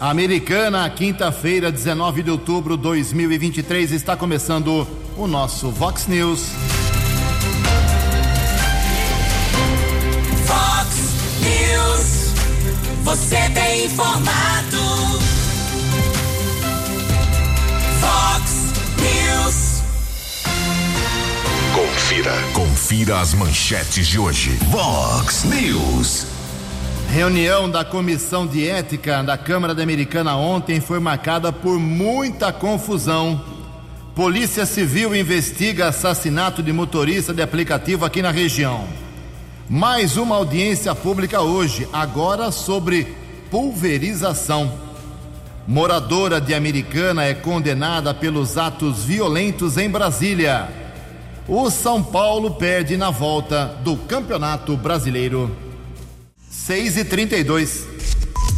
Americana, quinta-feira, 19 de outubro de 2023, está começando o nosso Vox News. Vox News, você tem informado. Vox News. Confira, confira as manchetes de hoje. Vox News. Reunião da Comissão de Ética da Câmara da Americana ontem foi marcada por muita confusão. Polícia Civil investiga assassinato de motorista de aplicativo aqui na região. Mais uma audiência pública hoje, agora sobre pulverização. Moradora de Americana é condenada pelos atos violentos em Brasília. O São Paulo perde na volta do Campeonato Brasileiro. 6 e 32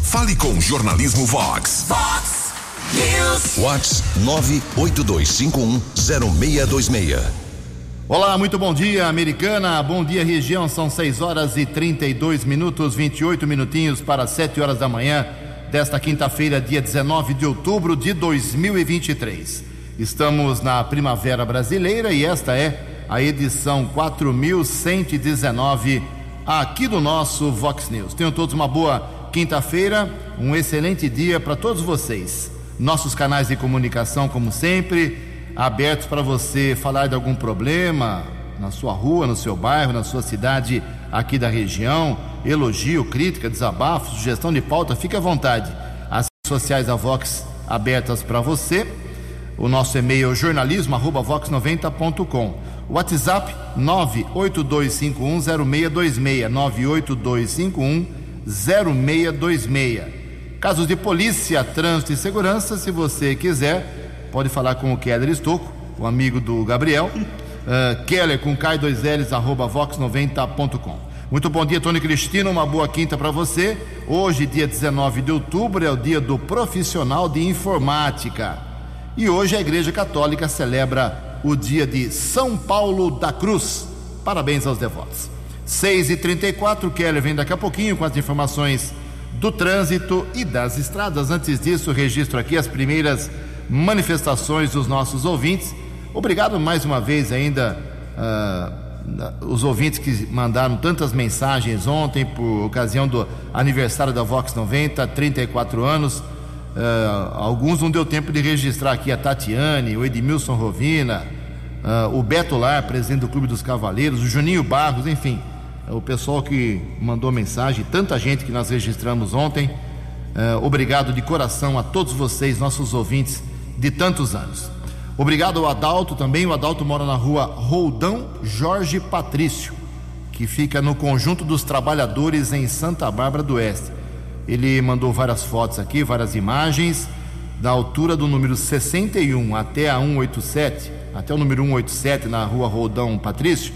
Fale com o Jornalismo Vox. Vox News. Vox 982510626. Olá, muito bom dia, Americana. Bom dia, região. São 6 horas e 32 minutos, 28 minutinhos para 7 horas da manhã desta quinta-feira, dia 19 de outubro de 2023. Estamos na Primavera Brasileira e esta é a edição 4119 aqui do nosso Vox News. Tenham todos uma boa quinta-feira, um excelente dia para todos vocês. Nossos canais de comunicação, como sempre, abertos para você falar de algum problema na sua rua, no seu bairro, na sua cidade aqui da região, elogio, crítica, desabafo, sugestão de pauta, fique à vontade. As redes sociais da Vox abertas para você. O nosso e-mail é jornalismo@vox90.com. WhatsApp 982510626 982510626. Casos de polícia, trânsito e segurança, se você quiser, pode falar com o Keller Estocco, o amigo do Gabriel. Uh, Keller com K2Ls arroba vox90.com. Muito bom dia, Tony Cristino. Uma boa quinta para você. Hoje, dia 19 de outubro, é o dia do profissional de informática. E hoje a Igreja Católica celebra o dia de São Paulo da Cruz. Parabéns aos devotos. 6 e 34 Keller vem daqui a pouquinho com as informações do trânsito e das estradas. Antes disso, registro aqui as primeiras manifestações dos nossos ouvintes. Obrigado mais uma vez ainda uh, os ouvintes que mandaram tantas mensagens ontem por ocasião do aniversário da Vox 90, 34 anos. Uh, alguns não deu tempo de registrar aqui a Tatiane, o Edmilson Rovina, uh, o Beto Lar, presidente do Clube dos Cavaleiros, o Juninho Barros, enfim, o pessoal que mandou mensagem, tanta gente que nós registramos ontem. Uh, obrigado de coração a todos vocês, nossos ouvintes de tantos anos. Obrigado ao Adalto também. O Adalto mora na rua Roldão Jorge Patrício, que fica no Conjunto dos Trabalhadores em Santa Bárbara do Oeste. Ele mandou várias fotos aqui, várias imagens, da altura do número 61 até a 187, até o número 187 na rua Roldão Patrício.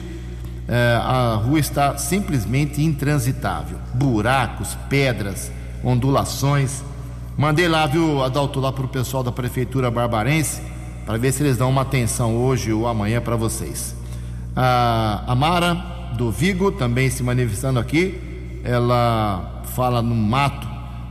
É, a rua está simplesmente intransitável. Buracos, pedras, ondulações. Mandei lá, viu, Adalto, lá para o pessoal da Prefeitura Barbarense, para ver se eles dão uma atenção hoje ou amanhã para vocês. A Mara, do Vigo, também se manifestando aqui. Ela fala no mato,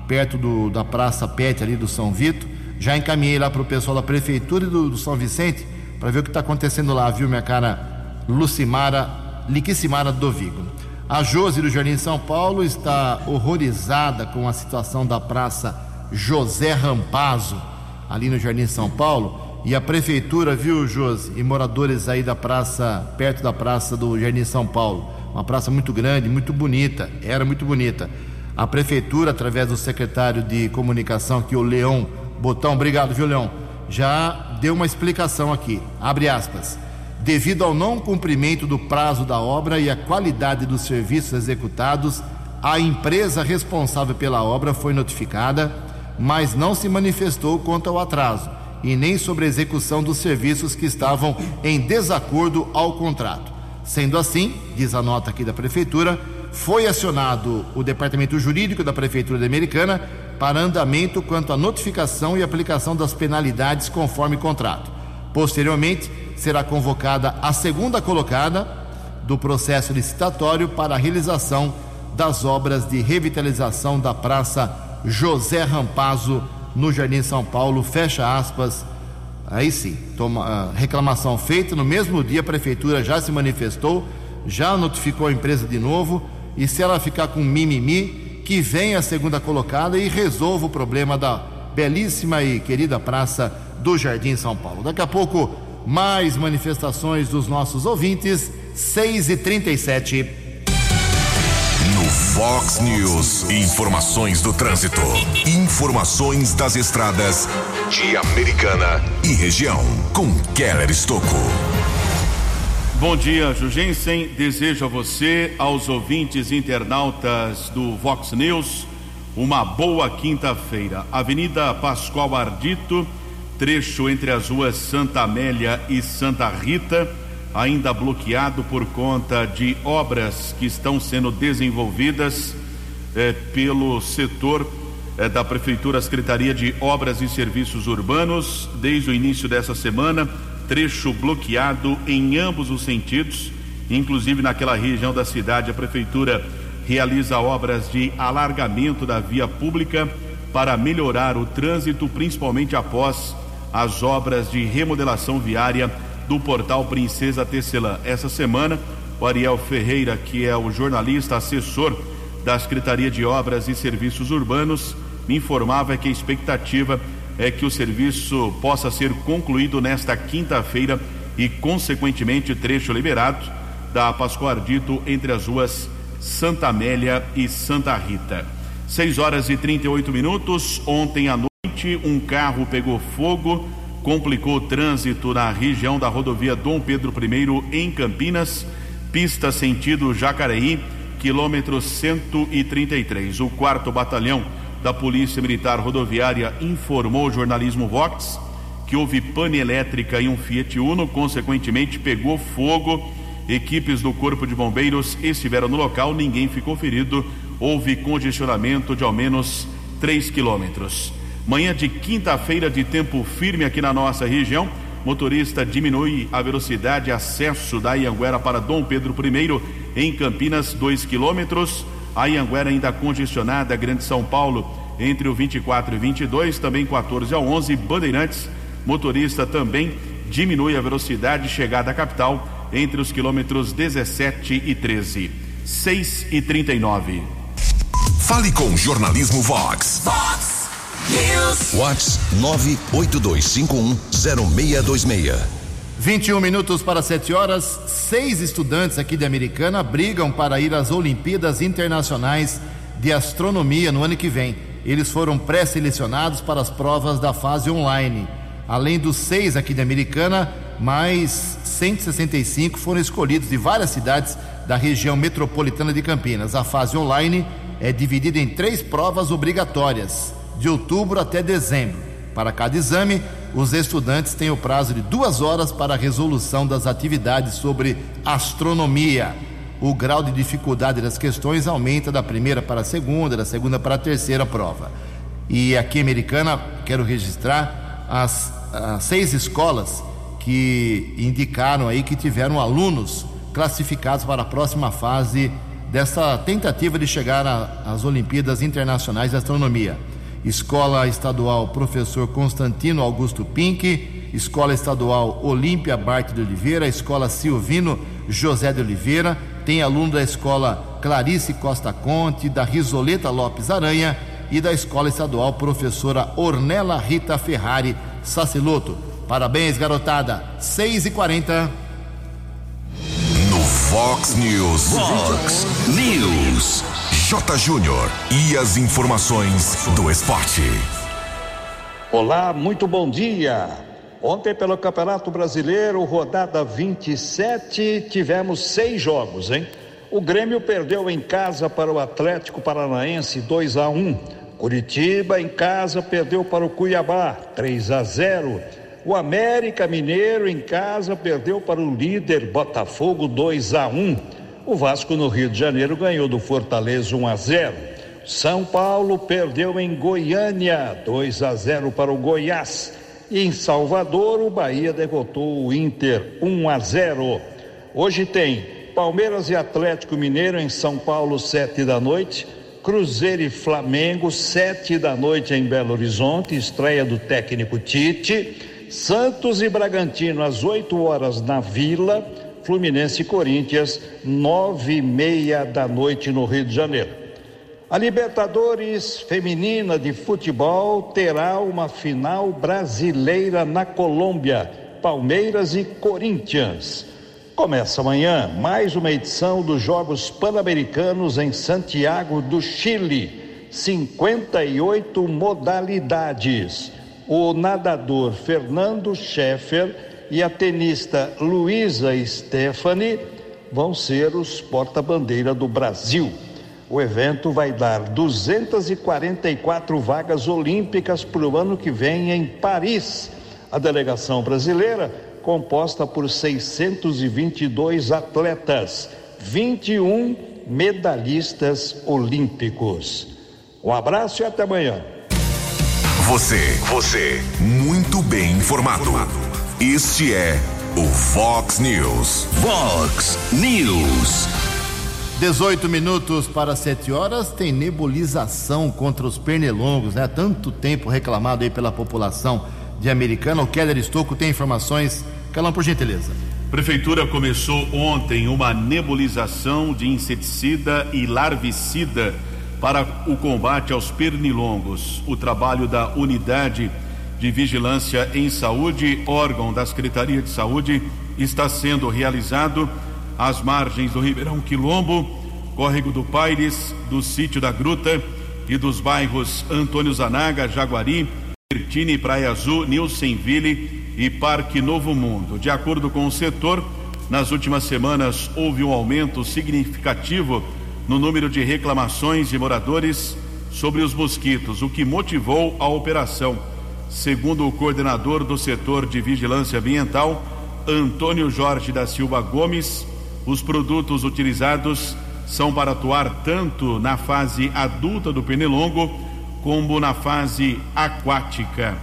perto do, da Praça Pet ali do São Vito. Já encaminhei lá para o pessoal da Prefeitura e do, do São Vicente para ver o que está acontecendo lá, viu, minha cara Lucimara, Liquicimara do Vigo. A Josi do Jardim São Paulo está horrorizada com a situação da Praça José Rampazzo, ali no Jardim São Paulo. E a prefeitura, viu, Josi, e moradores aí da praça, perto da praça do Jardim São Paulo, uma praça muito grande, muito bonita, era muito bonita. A prefeitura, através do secretário de comunicação aqui, o Leão Botão, obrigado, viu, Leão? Já deu uma explicação aqui. Abre aspas. Devido ao não cumprimento do prazo da obra e à qualidade dos serviços executados, a empresa responsável pela obra foi notificada, mas não se manifestou quanto ao atraso e nem sobre a execução dos serviços que estavam em desacordo ao contrato. Sendo assim, diz a nota aqui da Prefeitura, foi acionado o Departamento Jurídico da Prefeitura de Americana para andamento quanto à notificação e aplicação das penalidades conforme contrato. Posteriormente, será convocada a segunda colocada do processo licitatório para a realização das obras de revitalização da Praça José Rampazzo, no Jardim São Paulo, fecha aspas. Aí sim, toma, ah, reclamação feita, no mesmo dia a prefeitura já se manifestou, já notificou a empresa de novo, e se ela ficar com mimimi, que venha a segunda colocada e resolva o problema da belíssima e querida praça do Jardim São Paulo. Daqui a pouco, mais manifestações dos nossos ouvintes, 6 e 37 No Fox News, informações do trânsito. Informações das estradas de Americana e região. Com Keller Estocco. Bom dia, Jugensen. Desejo a você, aos ouvintes internautas do Vox News, uma boa quinta-feira. Avenida Pascoal Ardito, trecho entre as ruas Santa Amélia e Santa Rita, ainda bloqueado por conta de obras que estão sendo desenvolvidas eh, pelo setor eh, da Prefeitura, Secretaria de Obras e Serviços Urbanos, desde o início dessa semana trecho bloqueado em ambos os sentidos, inclusive naquela região da cidade, a prefeitura realiza obras de alargamento da via pública para melhorar o trânsito, principalmente após as obras de remodelação viária do portal Princesa Tecelã. Essa semana, o Ariel Ferreira, que é o jornalista assessor da Secretaria de Obras e Serviços Urbanos, me informava que a expectativa é que o serviço possa ser concluído nesta quinta-feira e, consequentemente, trecho liberado da Pascoal Ardito entre as ruas Santa Amélia e Santa Rita. 6 horas e 38 minutos. Ontem à noite, um carro pegou fogo, complicou o trânsito na região da rodovia Dom Pedro I, em Campinas, pista sentido Jacareí, quilômetro 133. O quarto batalhão da Polícia Militar Rodoviária informou ao jornalismo Vox que houve pane elétrica em um Fiat Uno, consequentemente pegou fogo. Equipes do Corpo de Bombeiros estiveram no local, ninguém ficou ferido. Houve congestionamento de ao menos 3 quilômetros. Manhã de quinta-feira de tempo firme aqui na nossa região. Motorista diminui a velocidade acesso da Ianguera para Dom Pedro I em Campinas, 2 quilômetros. A Ianguera ainda congestionada, Grande São Paulo, entre o 24 e 22, também 14 ao 11. Bandeirantes, motorista também diminui a velocidade chegada à capital entre os quilômetros 17 e 13. 6 e 39. Fale com Jornalismo Vox. Fox News. Vox 982510626. 21 minutos para 7 horas. Seis estudantes aqui de Americana brigam para ir às Olimpíadas Internacionais de Astronomia no ano que vem. Eles foram pré-selecionados para as provas da fase online. Além dos seis aqui de Americana, mais 165 foram escolhidos de várias cidades da região metropolitana de Campinas. A fase online é dividida em três provas obrigatórias, de outubro até dezembro. Para cada exame, os estudantes têm o prazo de duas horas para a resolução das atividades sobre astronomia. O grau de dificuldade das questões aumenta da primeira para a segunda, da segunda para a terceira prova. E aqui, americana, quero registrar as, as seis escolas que indicaram aí que tiveram alunos classificados para a próxima fase dessa tentativa de chegar às Olimpíadas Internacionais de Astronomia. Escola Estadual Professor Constantino Augusto Pink, Escola Estadual Olímpia Bart de Oliveira, Escola Silvino José de Oliveira, tem aluno da Escola Clarice Costa Conte, da Risoleta Lopes Aranha e da Escola Estadual Professora Ornella Rita Ferrari Saciloto. Parabéns, garotada. 6 e 40 No Fox News. Fox News. J. Júnior. E as informações do esporte. Olá, muito bom dia. Ontem, pelo Campeonato Brasileiro, rodada 27, tivemos seis jogos, hein? O Grêmio perdeu em casa para o Atlético Paranaense 2 a 1. Curitiba em casa perdeu para o Cuiabá 3 a 0. O América Mineiro em casa perdeu para o líder Botafogo 2 a 1. O Vasco no Rio de Janeiro ganhou do Fortaleza 1 a 0. São Paulo perdeu em Goiânia 2 a 0 para o Goiás. E em Salvador, o Bahia derrotou o Inter 1 a 0. Hoje tem Palmeiras e Atlético Mineiro em São Paulo, sete da noite. Cruzeiro e Flamengo, sete da noite em Belo Horizonte, estreia do técnico Tite. Santos e Bragantino às 8 horas na Vila. Fluminense e Corinthians, nove e meia da noite no Rio de Janeiro. A Libertadores Feminina de Futebol terá uma final brasileira na Colômbia, Palmeiras e Corinthians. Começa amanhã mais uma edição dos Jogos Pan-Americanos em Santiago do Chile. 58 modalidades. O nadador Fernando Scheffer e a tenista Luísa Stephanie vão ser os porta-bandeira do Brasil. O evento vai dar 244 vagas olímpicas para o ano que vem em Paris. A delegação brasileira composta por 622 atletas, 21 medalhistas olímpicos. Um abraço e até amanhã. Você, você, muito bem informado. Este é o Fox News. Fox News. 18 minutos para 7 horas, tem nebulização contra os pernilongos, né? Tanto tempo reclamado aí pela população de Americana. O Keller Estocco tem informações. Calão, por gentileza. Prefeitura começou ontem uma nebulização de inseticida e larvicida para o combate aos pernilongos. O trabalho da Unidade de Vigilância em Saúde, órgão da Secretaria de Saúde, está sendo realizado às margens do Ribeirão Quilombo, Córrego do Paires, do Sítio da Gruta e dos bairros Antônio Zanaga, Jaguari, Bertini, Praia Azul, Nilsenville e Parque Novo Mundo. De acordo com o setor, nas últimas semanas houve um aumento significativo no número de reclamações de moradores sobre os mosquitos, o que motivou a operação. Segundo o coordenador do setor de vigilância ambiental, Antônio Jorge da Silva Gomes, os produtos utilizados são para atuar tanto na fase adulta do pernilongo como na fase aquática.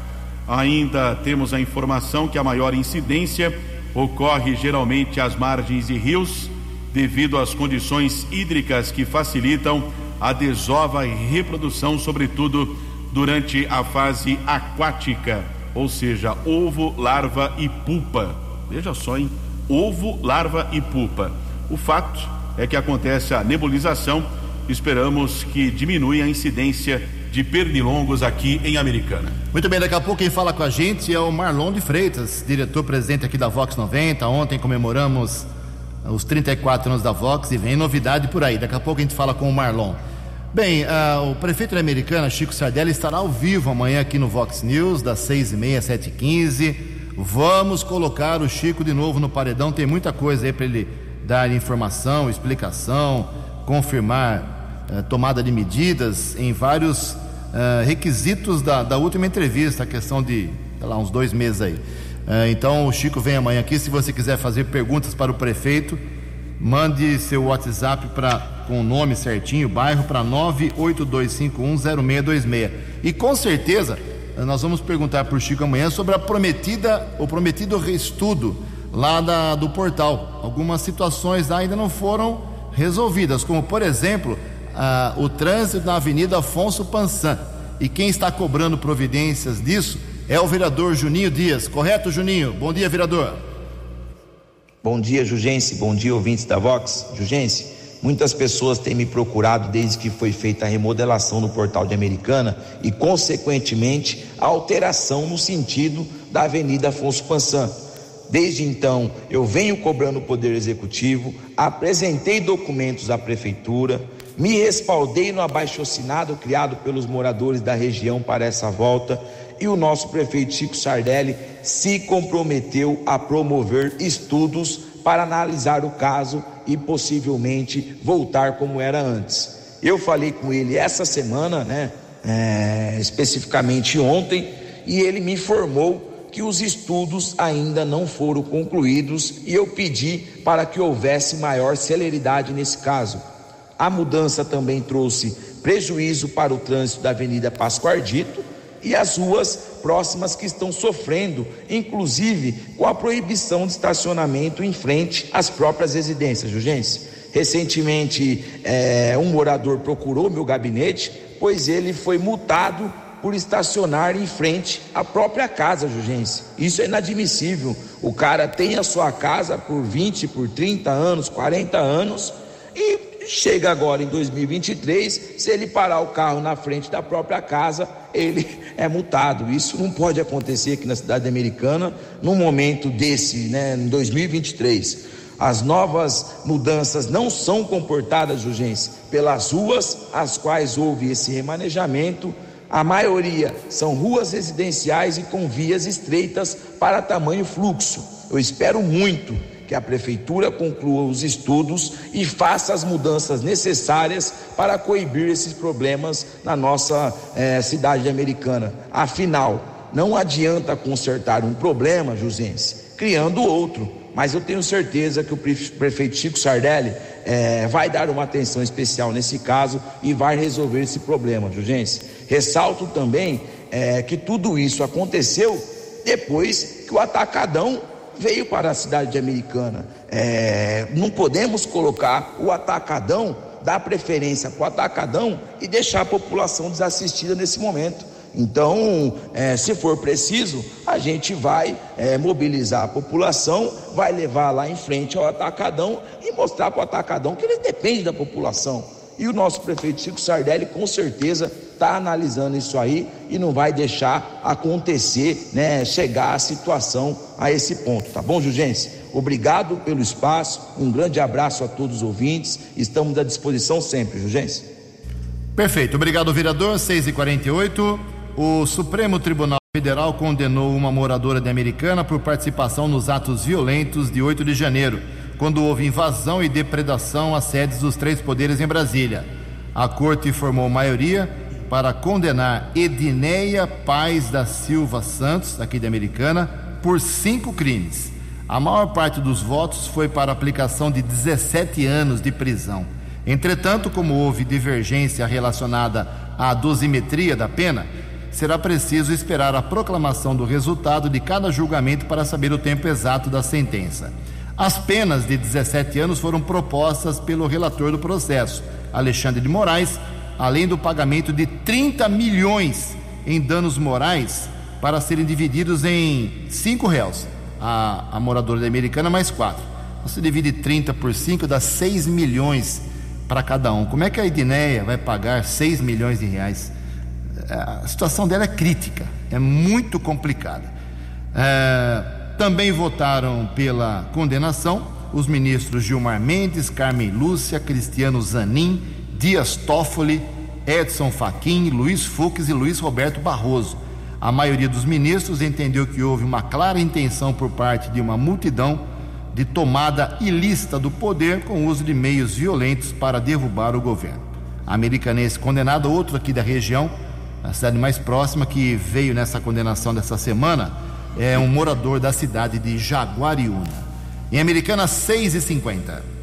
Ainda temos a informação que a maior incidência ocorre geralmente às margens de rios, devido às condições hídricas que facilitam a desova e reprodução, sobretudo durante a fase aquática, ou seja, ovo, larva e pupa. Veja só, hein? Ovo, larva e pupa. O fato é que acontece a nebulização, esperamos que diminua a incidência de pernilongos aqui em Americana. Muito bem, daqui a pouco quem fala com a gente é o Marlon de Freitas, diretor-presidente aqui da Vox 90. Ontem comemoramos os 34 anos da Vox e vem novidade por aí. Daqui a pouco a gente fala com o Marlon. Bem, uh, o prefeito da Americana, Chico Sardelli, estará ao vivo amanhã aqui no Vox News, das 6h30 às 7h15. Vamos colocar o Chico de novo no paredão. Tem muita coisa aí para ele dar informação, explicação, confirmar eh, tomada de medidas em vários uh, requisitos da, da, última entrevista, a questão de, sei lá, uns dois meses aí. Uh, então o Chico vem amanhã aqui. Se você quiser fazer perguntas para o prefeito, mande seu WhatsApp para com o nome certinho, bairro para 982510626. E com certeza nós vamos perguntar para o Chico amanhã sobre a prometida, o prometido reestudo lá da, do portal. Algumas situações ainda não foram resolvidas, como por exemplo ah, o trânsito na Avenida Afonso Pansan. E quem está cobrando providências disso é o vereador Juninho Dias. Correto, Juninho? Bom dia, vereador. Bom dia, Jugense. Bom dia, ouvintes da Vox. Jugense, muitas pessoas têm me procurado desde que foi feita a remodelação no portal de Americana e, consequentemente, a alteração no sentido da Avenida Afonso Pansan. Desde então, eu venho cobrando o Poder Executivo, apresentei documentos à Prefeitura, me respaldei no abaixo-assinado criado pelos moradores da região para essa volta e o nosso prefeito Chico Sardelli se comprometeu a promover estudos para analisar o caso e possivelmente voltar como era antes. Eu falei com ele essa semana, né, é, especificamente ontem, e ele me informou que os estudos ainda não foram concluídos e eu pedi para que houvesse maior celeridade nesse caso. A mudança também trouxe prejuízo para o trânsito da Avenida Pascoardito e as ruas próximas que estão sofrendo, inclusive com a proibição de estacionamento em frente às próprias residências, Jurgência. Recentemente, é, um morador procurou meu gabinete, pois ele foi multado por estacionar em frente à própria casa, Jugense. Isso é inadmissível. O cara tem a sua casa por 20, por 30 anos, 40 anos e chega agora em 2023, se ele parar o carro na frente da própria casa, ele é multado. Isso não pode acontecer aqui na cidade americana num momento desse, né, em 2023. As novas mudanças não são comportadas, urgência, pelas ruas as quais houve esse remanejamento. A maioria são ruas residenciais e com vias estreitas para tamanho fluxo. Eu espero muito que a prefeitura conclua os estudos e faça as mudanças necessárias para coibir esses problemas na nossa eh, cidade americana. Afinal, não adianta consertar um problema, Jusense, criando outro. Mas eu tenho certeza que o prefeito Chico Sardelli eh, vai dar uma atenção especial nesse caso e vai resolver esse problema, Jugense. Ressalto também eh, que tudo isso aconteceu depois que o atacadão veio para a cidade de Americana. É, não podemos colocar o atacadão, dar preferência para o atacadão e deixar a população desassistida nesse momento. Então, é, se for preciso, a gente vai é, mobilizar a população, vai levar lá em frente ao atacadão e mostrar para o atacadão que ele depende da população. E o nosso prefeito Chico Sardelli, com certeza, está analisando isso aí e não vai deixar acontecer, né, chegar a situação a esse ponto, tá bom, Jugência? Obrigado pelo espaço, um grande abraço a todos os ouvintes, estamos à disposição sempre, Jugência. Perfeito, obrigado, vereador. 6 e 48 O Supremo Tribunal Federal condenou uma moradora de Americana por participação nos atos violentos de 8 de janeiro quando houve invasão e depredação às sedes dos três poderes em Brasília. A corte informou maioria para condenar Edineia Paz da Silva Santos, aqui de Americana, por cinco crimes. A maior parte dos votos foi para aplicação de 17 anos de prisão. Entretanto, como houve divergência relacionada à dosimetria da pena, será preciso esperar a proclamação do resultado de cada julgamento para saber o tempo exato da sentença. As penas de 17 anos foram propostas pelo relator do processo, Alexandre de Moraes, além do pagamento de 30 milhões em danos morais para serem divididos em cinco réus. A, a moradora da Americana mais quatro. Você divide 30 por 5, dá 6 milhões para cada um. Como é que a Edneia vai pagar 6 milhões de reais? É, a situação dela é crítica, é muito complicada. É, também votaram pela condenação os ministros Gilmar Mendes, Carmen Lúcia, Cristiano Zanin, Dias Toffoli, Edson Fachin, Luiz Fux e Luiz Roberto Barroso. A maioria dos ministros entendeu que houve uma clara intenção por parte de uma multidão de tomada ilícita do poder com uso de meios violentos para derrubar o governo. A americanense condenada, outro aqui da região, a cidade mais próxima que veio nessa condenação dessa semana, é um morador da cidade de Jaguariúna. Em Americana, 6 e 50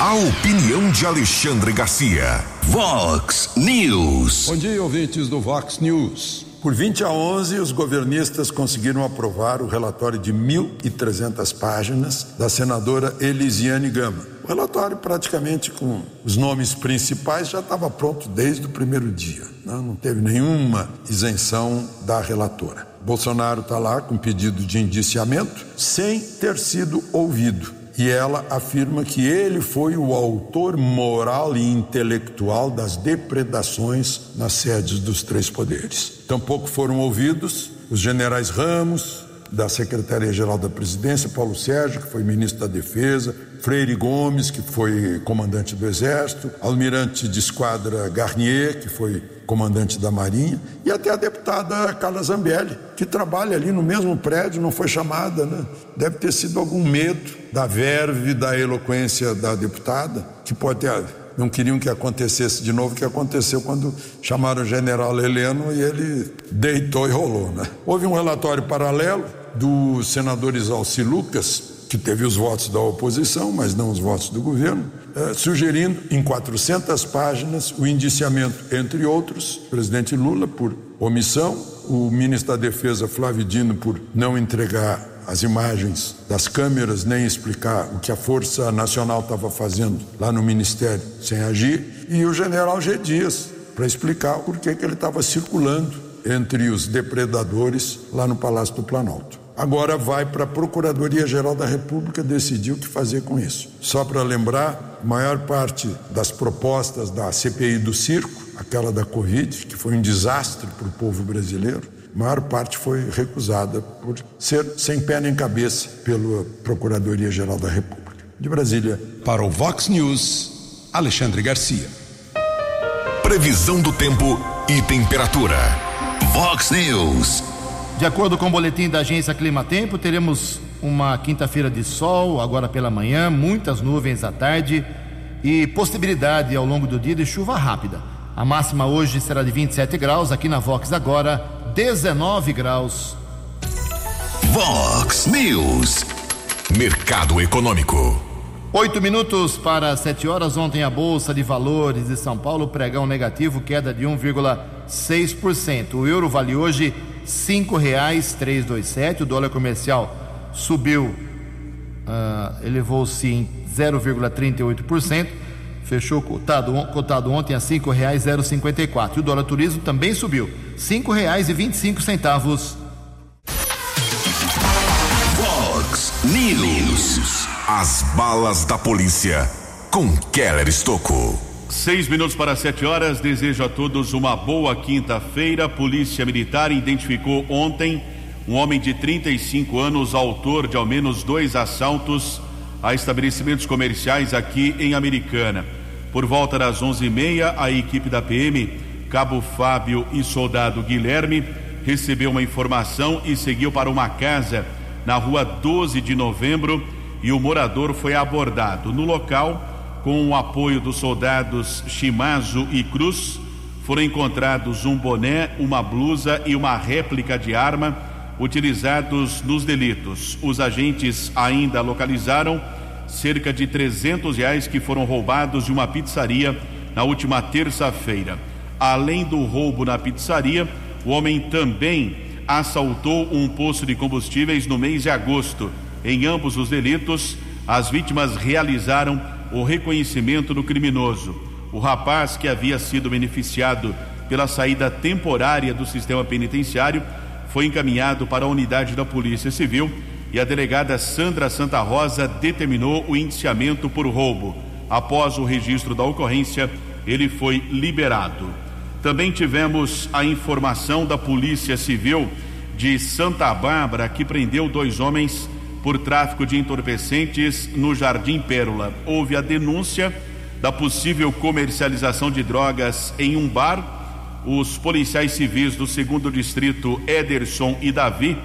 A opinião de Alexandre Garcia. Vox News. Bom dia, ouvintes do Vox News. Por 20 a 11, os governistas conseguiram aprovar o relatório de 1.300 páginas da senadora Elisiane Gama. O relatório, praticamente com os nomes principais, já estava pronto desde o primeiro dia. Não, né? não teve nenhuma isenção da relatora. Bolsonaro está lá com pedido de indiciamento sem ter sido ouvido e ela afirma que ele foi o autor moral e intelectual das depredações nas sedes dos três poderes. Tampouco foram ouvidos os generais Ramos, da Secretaria-Geral da Presidência, Paulo Sérgio, que foi ministro da Defesa, Freire Gomes, que foi comandante do Exército, almirante de esquadra Garnier, que foi comandante da Marinha, e até a deputada Carla Zambelli, que trabalha ali no mesmo prédio, não foi chamada, né? Deve ter sido algum medo da verve, da eloquência da deputada, que pode ter não queriam que acontecesse de novo o que aconteceu quando chamaram o general Heleno e ele deitou e rolou. Né? Houve um relatório paralelo do senador Isalci Lucas, que teve os votos da oposição, mas não os votos do governo, eh, sugerindo em 400 páginas o indiciamento, entre outros, presidente Lula por omissão, o ministro da Defesa Flávio Dino por não entregar as imagens das câmeras, nem explicar o que a Força Nacional estava fazendo lá no Ministério sem agir, e o general G. Dias, para explicar por que ele estava circulando entre os depredadores lá no Palácio do Planalto. Agora vai para a Procuradoria-Geral da República decidir o que fazer com isso. Só para lembrar, maior parte das propostas da CPI do circo, aquela da Covid, que foi um desastre para o povo brasileiro, a maior parte foi recusada por ser sem pé nem cabeça pela Procuradoria-Geral da República. De Brasília. Para o Vox News, Alexandre Garcia. Previsão do tempo e temperatura. Vox News. De acordo com o boletim da agência Clima Tempo, teremos uma quinta-feira de sol agora pela manhã, muitas nuvens à tarde e possibilidade ao longo do dia de chuva rápida. A máxima hoje será de 27 graus, aqui na Vox agora 19 graus. Vox News. Mercado Econômico. Oito minutos para sete horas. Ontem a Bolsa de Valores de São Paulo pregão negativo, queda de 1,6%. O euro vale hoje cinco reais três dois sete. O dólar comercial subiu, uh, elevou-se em 0,38%. Fechou cotado, cotado ontem a cinco reais zero cinquenta e quatro. O dólar turismo também subiu, cinco reais e vinte e cinco centavos. Fox News. As balas da polícia com Keller Estocou. Seis minutos para sete horas. Desejo a todos uma boa quinta-feira. Polícia Militar identificou ontem um homem de 35 anos, autor de ao menos dois assaltos a estabelecimentos comerciais aqui em Americana. Por volta das onze e meia, a equipe da PM, Cabo Fábio e Soldado Guilherme, recebeu uma informação e seguiu para uma casa na rua 12 de novembro e o morador foi abordado. No local, com o apoio dos soldados Chimazo e Cruz, foram encontrados um boné, uma blusa e uma réplica de arma utilizados nos delitos. Os agentes ainda localizaram cerca de 300 reais que foram roubados de uma pizzaria na última terça-feira. Além do roubo na pizzaria, o homem também assaltou um posto de combustíveis no mês de agosto. Em ambos os delitos, as vítimas realizaram o reconhecimento do criminoso. O rapaz que havia sido beneficiado pela saída temporária do sistema penitenciário foi encaminhado para a unidade da Polícia Civil e a delegada Sandra Santa Rosa determinou o indiciamento por roubo. Após o registro da ocorrência, ele foi liberado. Também tivemos a informação da Polícia Civil de Santa Bárbara que prendeu dois homens por tráfico de entorpecentes no Jardim Pérola. Houve a denúncia da possível comercialização de drogas em um bar. Os policiais civis do segundo distrito, Ederson e Davi,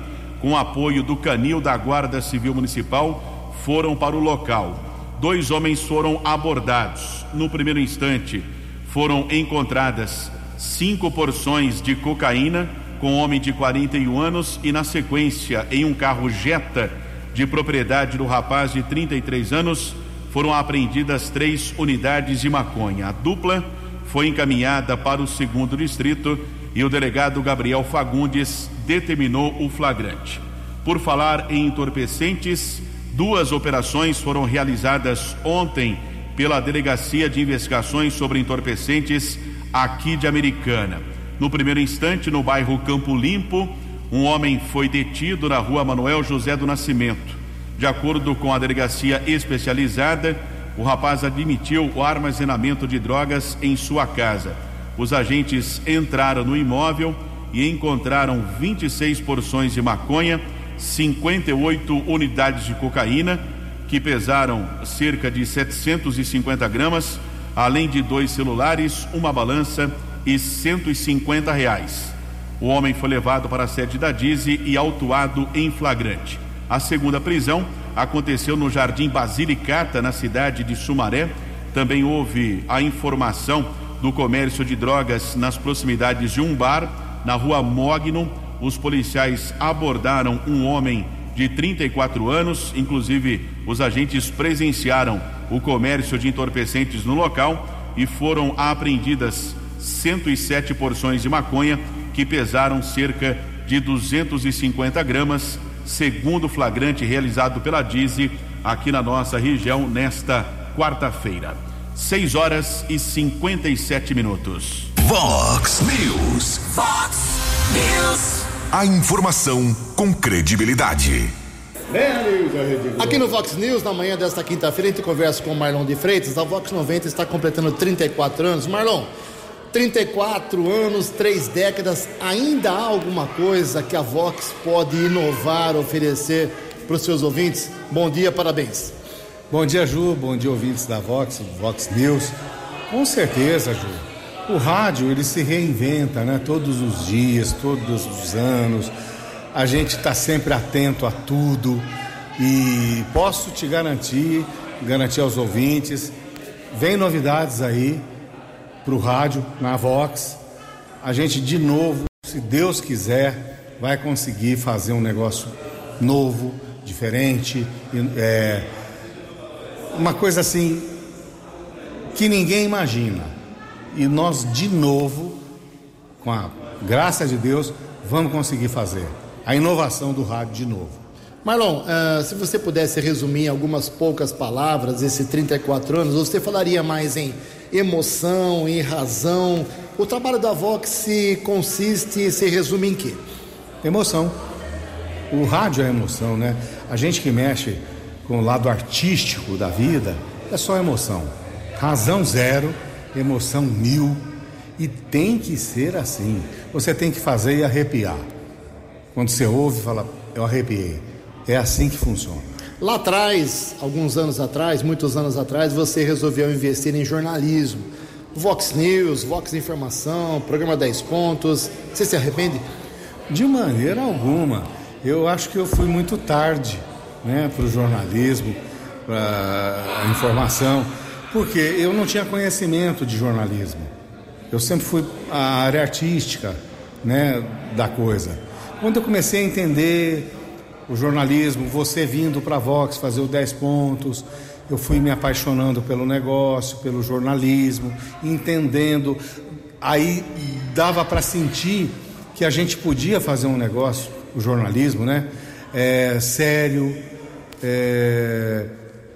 com apoio do Canil da Guarda Civil Municipal, foram para o local. Dois homens foram abordados. No primeiro instante, foram encontradas cinco porções de cocaína com um homem de 41 anos e, na sequência, em um carro Jetta de propriedade do rapaz de 33 anos, foram apreendidas três unidades de maconha. A dupla foi encaminhada para o segundo distrito e o delegado Gabriel Fagundes determinou o flagrante. Por falar em entorpecentes, duas operações foram realizadas ontem pela Delegacia de Investigações sobre Entorpecentes aqui de Americana. No primeiro instante, no bairro Campo Limpo, um homem foi detido na rua Manuel José do Nascimento. De acordo com a delegacia especializada, o rapaz admitiu o armazenamento de drogas em sua casa. Os agentes entraram no imóvel e encontraram 26 porções de maconha, 58 unidades de cocaína, que pesaram cerca de 750 gramas, além de dois celulares, uma balança e 150 reais. O homem foi levado para a sede da Dize e autuado em flagrante. A segunda prisão aconteceu no Jardim Basilicata, na cidade de Sumaré. Também houve a informação do comércio de drogas nas proximidades de um bar, na rua Mogno. Os policiais abordaram um homem de 34 anos, inclusive os agentes presenciaram o comércio de entorpecentes no local e foram apreendidas 107 porções de maconha que pesaram cerca de 250 gramas, segundo flagrante realizado pela Dize aqui na nossa região nesta quarta-feira. 6 horas e 57 minutos. Vox News. Vox News. A informação com credibilidade. Aqui no Vox News, na manhã desta quinta-feira, a gente conversa com o Marlon de Freitas. A Vox 90 está completando 34 anos. Marlon, 34 anos, três décadas, ainda há alguma coisa que a Vox pode inovar, oferecer para os seus ouvintes? Bom dia, parabéns. Bom dia, Ju. Bom dia, ouvintes da Vox, Vox News. Com certeza, Ju. O rádio, ele se reinventa, né? Todos os dias, todos os anos. A gente está sempre atento a tudo. E posso te garantir, garantir aos ouvintes, vem novidades aí para o rádio, na Vox. A gente, de novo, se Deus quiser, vai conseguir fazer um negócio novo, diferente, é, uma coisa assim que ninguém imagina. E nós, de novo, com a graça de Deus, vamos conseguir fazer a inovação do rádio de novo. Marlon, uh, se você pudesse resumir em algumas poucas palavras esses 34 anos, você falaria mais em emoção, em razão. O trabalho da Vox se consiste, se resume em quê? Emoção. O rádio é emoção, né? A gente que mexe com o lado artístico da vida é só emoção. Razão zero, emoção mil. E tem que ser assim. Você tem que fazer e arrepiar. Quando você ouve, fala, eu arrepiei. É assim que funciona. Lá atrás, alguns anos atrás, muitos anos atrás, você resolveu investir em jornalismo. Vox News, Vox Informação, programa 10 Pontos. Você se arrepende? De maneira alguma. Eu acho que eu fui muito tarde né, para o jornalismo, para a informação, porque eu não tinha conhecimento de jornalismo. Eu sempre fui a área artística né, da coisa. Quando eu comecei a entender o jornalismo, você vindo para a Vox fazer o 10 pontos, eu fui me apaixonando pelo negócio, pelo jornalismo, entendendo. Aí dava para sentir que a gente podia fazer um negócio, o jornalismo, né? É, sério, é,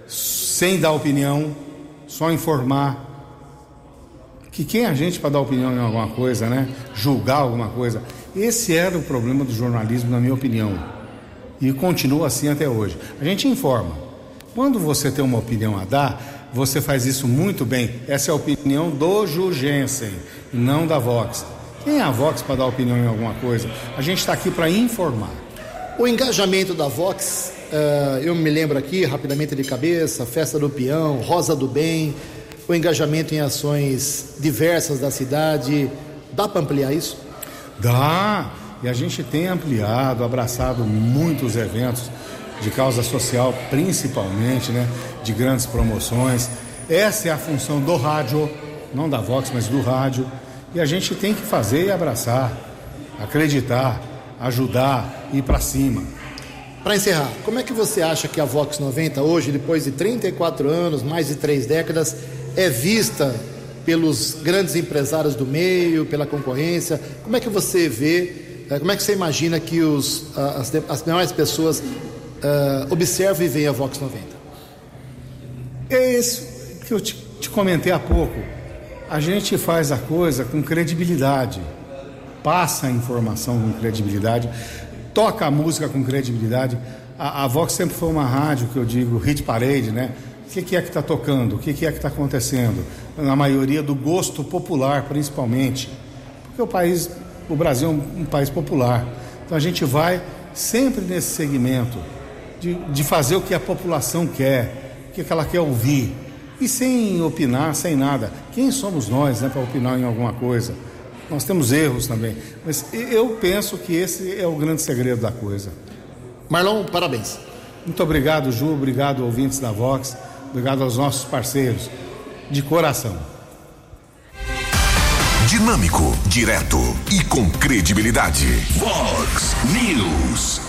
sem dar opinião, só informar. Que quem é a gente para dar opinião em alguma coisa, né? Julgar alguma coisa. Esse era o problema do jornalismo, na minha opinião. E continua assim até hoje. A gente informa. Quando você tem uma opinião a dar, você faz isso muito bem. Essa é a opinião do Jugensen, não da Vox. Quem é a Vox para dar opinião em alguma coisa? A gente está aqui para informar. O engajamento da Vox, uh, eu me lembro aqui, rapidamente de cabeça, Festa do Peão, Rosa do Bem, o engajamento em ações diversas da cidade. Dá para ampliar isso? Dá. E a gente tem ampliado, abraçado muitos eventos de causa social, principalmente, né, de grandes promoções. Essa é a função do rádio, não da Vox, mas do rádio. E a gente tem que fazer e abraçar, acreditar, ajudar, ir para cima. Para encerrar, como é que você acha que a Vox 90 hoje, depois de 34 anos, mais de três décadas, é vista pelos grandes empresários do meio, pela concorrência? Como é que você vê como é que você imagina que os, as, as demais pessoas uh, observam e veem a Vox 90? É isso que eu te, te comentei há pouco. A gente faz a coisa com credibilidade, passa a informação com credibilidade, toca a música com credibilidade. A, a Vox sempre foi uma rádio que eu digo hit parade, né? O que, que é que está tocando? O que, que é que está acontecendo? Na maioria do gosto popular, principalmente. Porque o país o Brasil é um, um país popular. Então a gente vai sempre nesse segmento de, de fazer o que a população quer, o que ela quer ouvir. E sem opinar, sem nada. Quem somos nós né, para opinar em alguma coisa? Nós temos erros também. Mas eu penso que esse é o grande segredo da coisa. Marlon, parabéns. Muito obrigado, Ju. Obrigado, ouvintes da Vox. Obrigado aos nossos parceiros. De coração. Dinâmico, direto e com credibilidade. Vox News.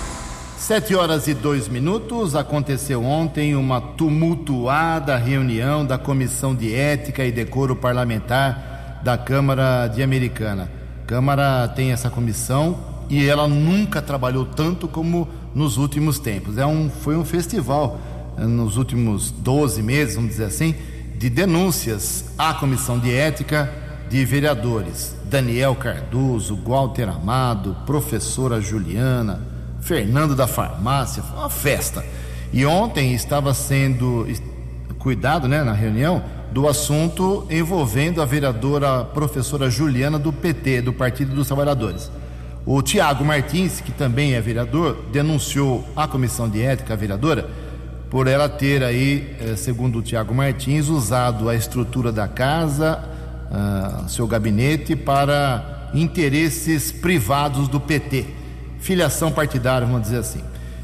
Sete horas e dois minutos. Aconteceu ontem uma tumultuada reunião da Comissão de Ética e Decoro Parlamentar da Câmara de Americana. Câmara tem essa comissão e ela nunca trabalhou tanto como nos últimos tempos. É um, foi um festival eh, nos últimos 12 meses, vamos dizer assim, de denúncias à comissão de ética de vereadores. Daniel Cardoso, Walter Amado, professora Juliana, Fernando da Farmácia, foi uma festa. E ontem estava sendo cuidado, né, na reunião, do assunto envolvendo a vereadora professora Juliana do PT, do Partido dos Trabalhadores. O Tiago Martins, que também é vereador, denunciou à comissão de ética, a vereadora, por ela ter aí, eh, segundo o Tiago Martins, usado a estrutura da casa, uh, seu gabinete, para interesses privados do PT, filiação partidária, vamos dizer assim.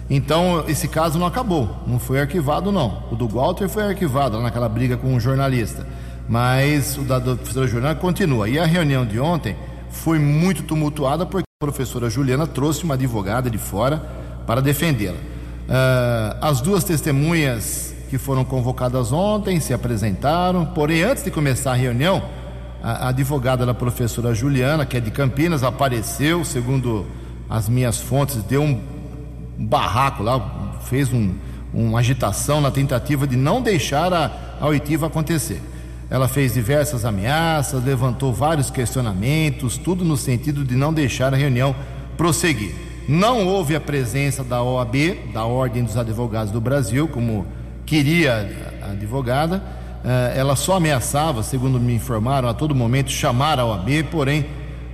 Então, esse caso não acabou, não foi arquivado, não. O do Walter foi arquivado naquela briga com um jornalista, mas o da professora Juliana continua. E a reunião de ontem foi muito tumultuada porque a professora Juliana trouxe uma advogada de fora para defendê-la. Uh, as duas testemunhas que foram convocadas ontem se apresentaram, porém, antes de começar a reunião, a, advogada da professora Juliana, que é de Campinas, apareceu, segundo as minhas fontes, deu um barraco lá, fez um, uma agitação na tentativa de não deixar a, a oitiva acontecer. Ela fez diversas ameaças, levantou vários questionamentos, tudo no sentido de não deixar a reunião prosseguir. Não houve a presença da OAB, da Ordem dos Advogados do Brasil, como queria a advogada. Eh, ela só ameaçava, segundo me informaram, a todo momento chamar a OAB, porém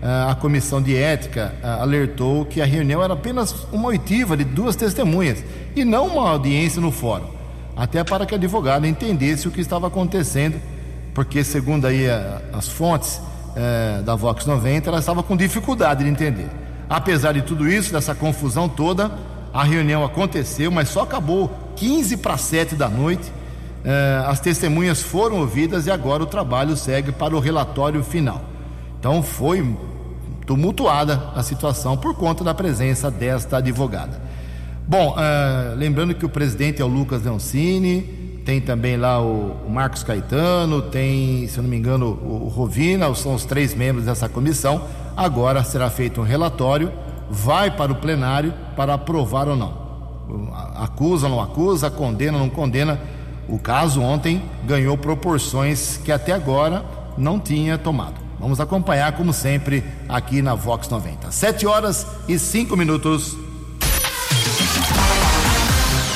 eh, a comissão de ética eh, alertou que a reunião era apenas uma oitiva de duas testemunhas e não uma audiência no fórum, até para que a advogada entendesse o que estava acontecendo, porque segundo aí as fontes da Vox 90, ela estava com dificuldade de entender. Apesar de tudo isso, dessa confusão toda, a reunião aconteceu, mas só acabou 15 para 7 da noite. Eh, as testemunhas foram ouvidas e agora o trabalho segue para o relatório final. Então foi tumultuada a situação por conta da presença desta advogada. Bom, eh, lembrando que o presidente é o Lucas Leoncini, tem também lá o, Marcos Caetano, tem, se eu não me engano, o, o Rovina, são os três membros dessa comissão. Agora será feito um relatório, vai para o plenário para aprovar ou não. Acusa, não acusa, condena, não condena. O caso ontem ganhou proporções que até agora não tinha tomado. Vamos acompanhar, como sempre, aqui na Vox 90. Sete horas e cinco minutos.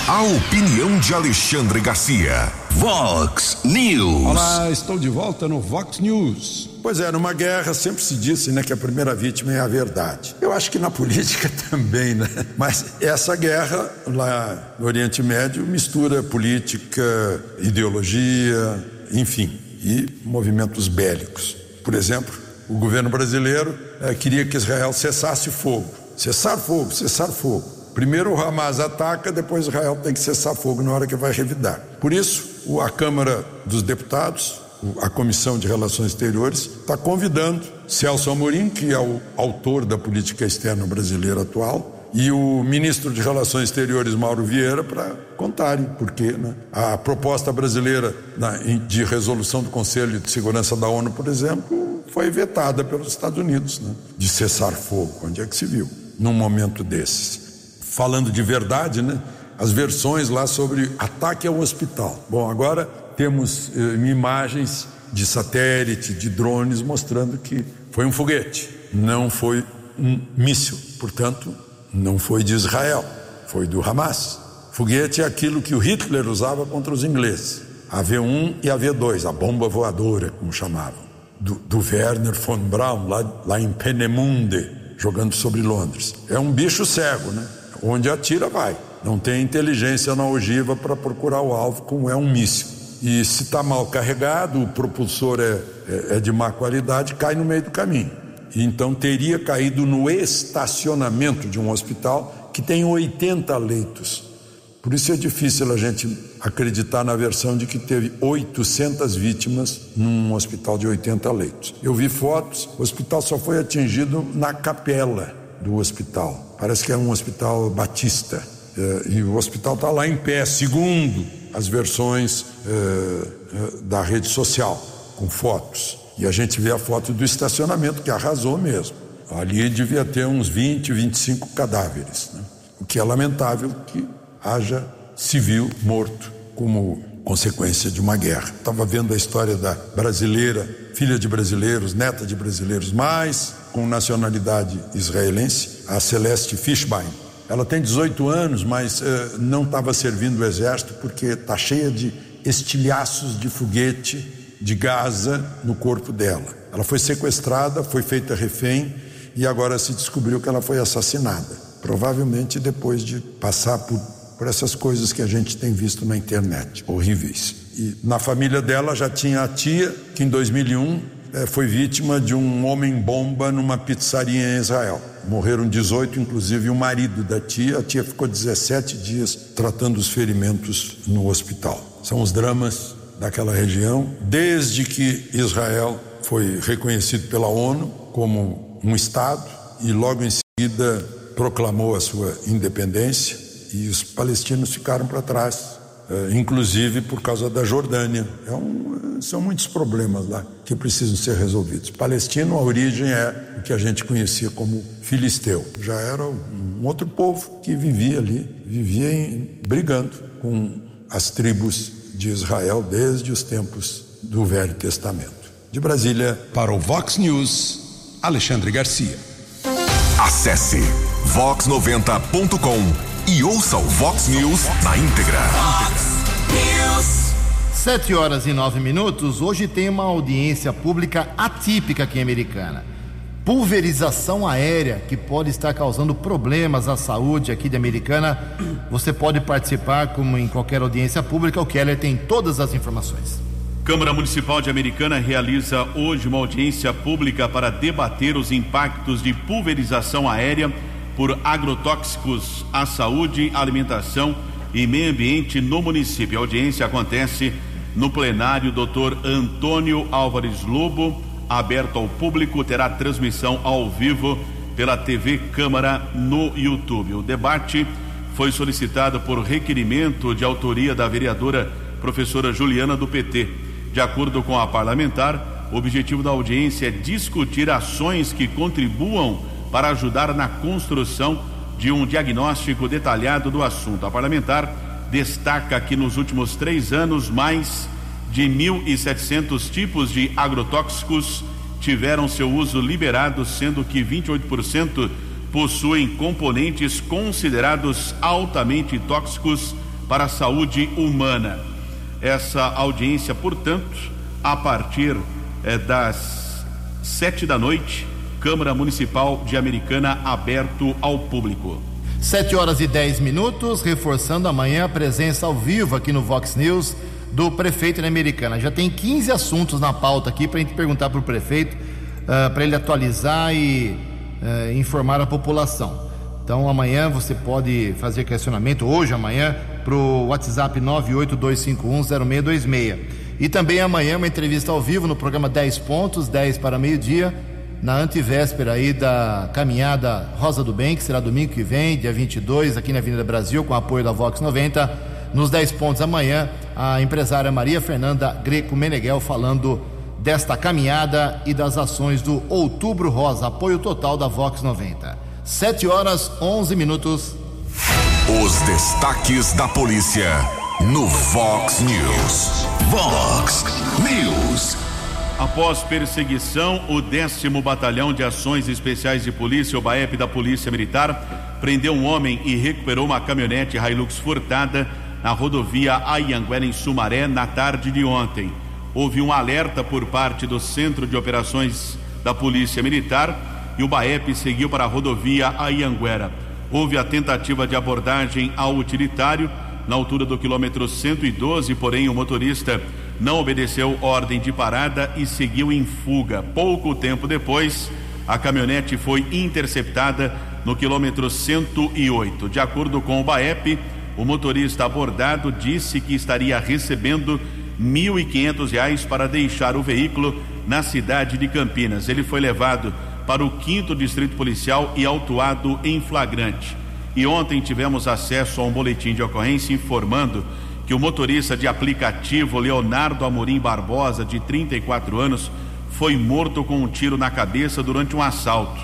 A opinião de Alexandre Garcia. Vox News. Olá, estou de volta no Vox News. Pois é, numa guerra sempre se disse né, que a primeira vítima é a verdade. Eu acho que na política também, né? Mas essa guerra lá no Oriente Médio mistura política, ideologia, enfim, e movimentos bélicos. Por exemplo, o governo brasileiro eh, queria que Israel cessasse fogo. Cessar fogo, cessar fogo. Primeiro o Hamas ataca, depois Israel tem que cessar fogo na hora que vai revidar. Por isso, a Câmara dos Deputados, a Comissão de Relações Exteriores, está convidando Celso Amorim, que é o autor da política externa brasileira atual, e o ministro de Relações Exteriores, Mauro Vieira, para contarem porque né? a proposta brasileira de resolução do Conselho de Segurança da ONU, por exemplo, foi vetada pelos Estados Unidos, né? de cessar fogo. Onde é que se viu num momento desses? Falando de verdade, né? As versões lá sobre ataque ao hospital. Bom, agora temos eh, imagens de satélite, de drones mostrando que foi um foguete, não foi um míssil. Portanto, não foi de Israel, foi do Hamas. Foguete é aquilo que o Hitler usava contra os ingleses. A V1 e a V2, a bomba voadora, como chamavam. Do, do Werner von Braun, lá, lá em Penemunde, jogando sobre Londres. É um bicho cego, né? Onde atira, vai. Não tem inteligência na ogiva para procurar o alvo, como é um míssil. E se está mal carregado, o propulsor é, é, é de má qualidade, cai no meio do caminho. Então teria caído no estacionamento de um hospital que tem 80 leitos. Por isso é difícil a gente acreditar na versão de que teve 800 vítimas num hospital de 80 leitos. Eu vi fotos, o hospital só foi atingido na capela do hospital. Parece que é um hospital batista. É, e o hospital está lá em pé, segundo as versões é, é, da rede social, com fotos. E a gente vê a foto do estacionamento, que arrasou mesmo. Ali devia ter uns 20, 25 cadáveres. Né? O que é lamentável que haja civil morto como consequência de uma guerra. Estava vendo a história da brasileira, filha de brasileiros, neta de brasileiros, mas com nacionalidade israelense, a Celeste Fishbein. Ela tem 18 anos, mas uh, não estava servindo o exército porque está cheia de estilhaços de foguete de Gaza no corpo dela. Ela foi sequestrada, foi feita refém e agora se descobriu que ela foi assassinada. Provavelmente depois de passar por, por essas coisas que a gente tem visto na internet, horríveis. E na família dela já tinha a tia, que em 2001 eh, foi vítima de um homem-bomba numa pizzaria em Israel. Morreram 18, inclusive o marido da tia. A tia ficou 17 dias tratando os ferimentos no hospital. São os dramas daquela região, desde que Israel foi reconhecido pela ONU como um Estado e logo em seguida proclamou a sua independência e os palestinos ficaram para trás, inclusive por causa da Jordânia. É um, são muitos problemas lá que precisam ser resolvidos. Palestino, a origem é o que a gente conhecia como filisteu. Já era um outro povo que vivia ali, vivia em, brigando com as tribos de Israel desde os tempos do Velho Testamento. De Brasília, para o Vox News, Alexandre Garcia. Acesse vox90.com e ouça o Vox News na íntegra. News. Sete horas e nove minutos. Hoje tem uma audiência pública atípica aqui em Americana. Pulverização aérea que pode estar causando problemas à saúde aqui de Americana. Você pode participar, como em qualquer audiência pública. O Keller tem todas as informações. Câmara Municipal de Americana realiza hoje uma audiência pública para debater os impactos de pulverização aérea por agrotóxicos à saúde, alimentação e meio ambiente no município. A audiência acontece no plenário Dr. Antônio Álvares Lobo, aberto ao público, terá transmissão ao vivo pela TV Câmara no YouTube. O debate foi solicitado por requerimento de autoria da vereadora professora Juliana do PT. De acordo com a parlamentar, o objetivo da audiência é discutir ações que contribuam para ajudar na construção de um diagnóstico detalhado do assunto. A parlamentar destaca que nos últimos três anos, mais de 1.700 tipos de agrotóxicos tiveram seu uso liberado, sendo que 28% possuem componentes considerados altamente tóxicos para a saúde humana essa audiência, portanto, a partir eh, das sete da noite, Câmara Municipal de Americana aberto ao público. Sete horas e dez minutos, reforçando amanhã a presença ao vivo aqui no Vox News do prefeito da Americana. Já tem 15 assuntos na pauta aqui para a gente perguntar para o prefeito, uh, para ele atualizar e uh, informar a população. Então amanhã você pode fazer questionamento, hoje, amanhã, para o WhatsApp 982510626. E também amanhã uma entrevista ao vivo no programa 10 pontos, 10 para meio-dia, na antivéspera aí da caminhada Rosa do Bem, que será domingo que vem, dia 22, aqui na Avenida Brasil, com apoio da Vox 90. Nos 10 pontos amanhã, a empresária Maria Fernanda Greco Meneghel falando desta caminhada e das ações do Outubro Rosa, apoio total da Vox 90. 7 horas 11 minutos. Os destaques da polícia no Vox News. Vox News. Após perseguição, o décimo Batalhão de Ações Especiais de Polícia, o BAEP da Polícia Militar, prendeu um homem e recuperou uma caminhonete Hilux furtada na rodovia Ayanguera, em Sumaré, na tarde de ontem. Houve um alerta por parte do Centro de Operações da Polícia Militar e o BAEP seguiu para a rodovia Ayanguera houve a tentativa de abordagem ao utilitário na altura do quilômetro 112, porém o motorista não obedeceu ordem de parada e seguiu em fuga. Pouco tempo depois, a caminhonete foi interceptada no quilômetro 108. De acordo com o BAEP, o motorista abordado disse que estaria recebendo R$ 1.500 para deixar o veículo na cidade de Campinas. Ele foi levado para o quinto distrito policial e autuado em flagrante. E ontem tivemos acesso a um boletim de ocorrência informando que o motorista de aplicativo Leonardo Amorim Barbosa, de 34 anos, foi morto com um tiro na cabeça durante um assalto.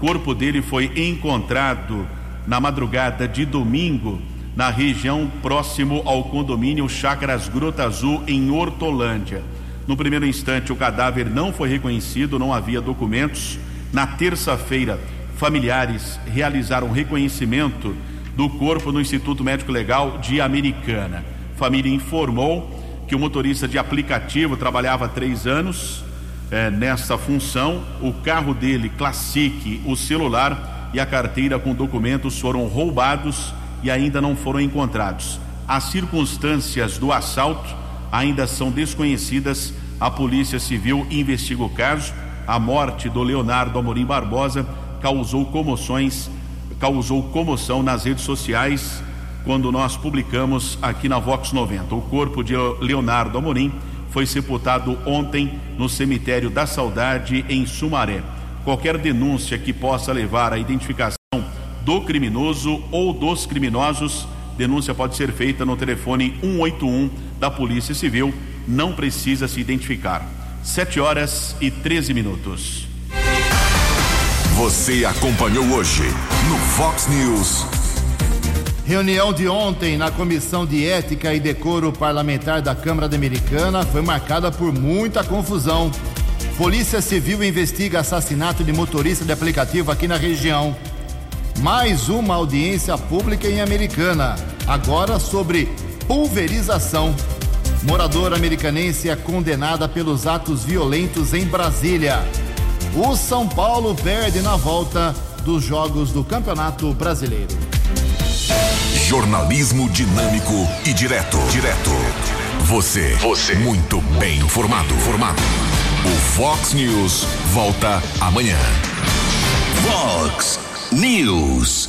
corpo dele foi encontrado na madrugada de domingo na região próximo ao condomínio Chácaras Grota Azul, em Hortolândia. No primeiro instante, o cadáver não foi reconhecido, não havia documentos. Na terça-feira, familiares realizaram reconhecimento do corpo no Instituto Médico Legal de Americana. Família informou que o motorista de aplicativo trabalhava há três anos é, nessa função. O carro dele, Classic, o celular e a carteira com documentos foram roubados e ainda não foram encontrados. As circunstâncias do assalto ainda são desconhecidas. A Polícia Civil investiga o caso. A morte do Leonardo Amorim Barbosa causou comoções, causou comoção nas redes sociais quando nós publicamos aqui na Vox 90. O corpo de Leonardo Amorim foi sepultado ontem no cemitério da Saudade em Sumaré. Qualquer denúncia que possa levar à identificação do criminoso ou dos criminosos. Denúncia pode ser feita no telefone 181 da Polícia Civil. Não precisa se identificar. 7 horas e 13 minutos. Você acompanhou hoje no Fox News. Reunião de ontem na Comissão de Ética e Decoro Parlamentar da Câmara Americana foi marcada por muita confusão. Polícia Civil investiga assassinato de motorista de aplicativo aqui na região. Mais uma audiência pública em Americana, agora sobre pulverização. Moradora americanense é condenada pelos atos violentos em Brasília. O São Paulo perde na volta dos jogos do Campeonato Brasileiro. Jornalismo dinâmico e direto. Direto. Você. Você. Muito bem informado. Formado. O Fox News volta amanhã. Fox News.